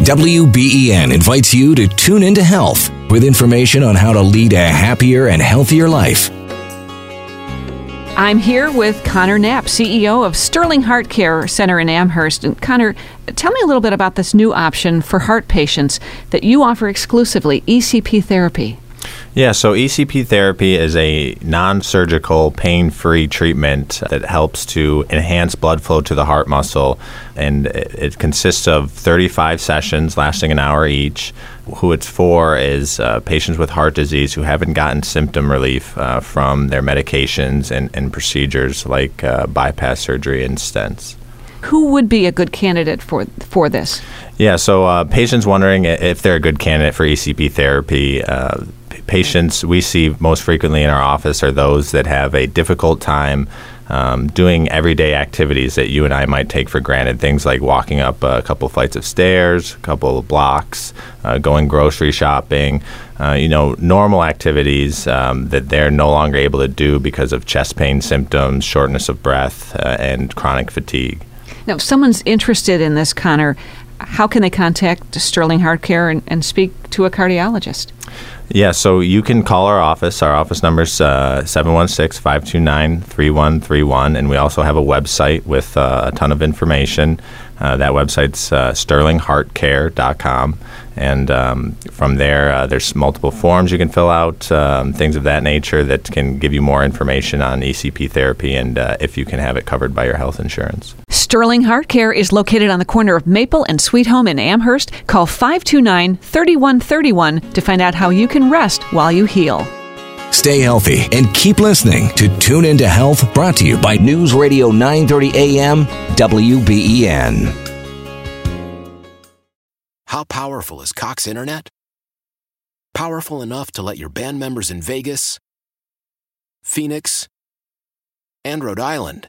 WBEN invites you to tune into health with information on how to lead a happier and healthier life. I'm here with Connor Knapp, CEO of Sterling Heart Care Center in Amherst. And Connor, tell me a little bit about this new option for heart patients that you offer exclusively, ECP therapy. Yeah, so ECP therapy is a non surgical, pain free treatment that helps to enhance blood flow to the heart muscle. And it it consists of 35 sessions lasting an hour each. Who it's for is uh, patients with heart disease who haven't gotten symptom relief uh, from their medications and, and procedures like uh, bypass surgery and stents. Who would be a good candidate for for this? Yeah, so uh, patients wondering if they're a good candidate for ECP therapy. Uh, patients we see most frequently in our office are those that have a difficult time um, doing everyday activities that you and I might take for granted. Things like walking up a couple flights of stairs, a couple of blocks, uh, going grocery shopping. Uh, you know, normal activities um, that they're no longer able to do because of chest pain symptoms, shortness of breath, uh, and chronic fatigue. Now, if someone's interested in this, Connor, how can they contact Sterling Heart Care and, and speak to a cardiologist? Yeah, so you can call our office. Our office number is 716 529 3131. And we also have a website with uh, a ton of information. Uh, that website's uh, sterlingheartcare.com. And um, from there, uh, there's multiple forms you can fill out, um, things of that nature that can give you more information on ECP therapy and uh, if you can have it covered by your health insurance. Sterling Heart Care is located on the corner of Maple and Sweet Home in Amherst. Call 529 3131 to find out how you can rest while you heal. Stay healthy and keep listening to Tune Into Health, brought to you by News Radio 930 AM WBEN. How powerful is Cox Internet? Powerful enough to let your band members in Vegas, Phoenix, and Rhode Island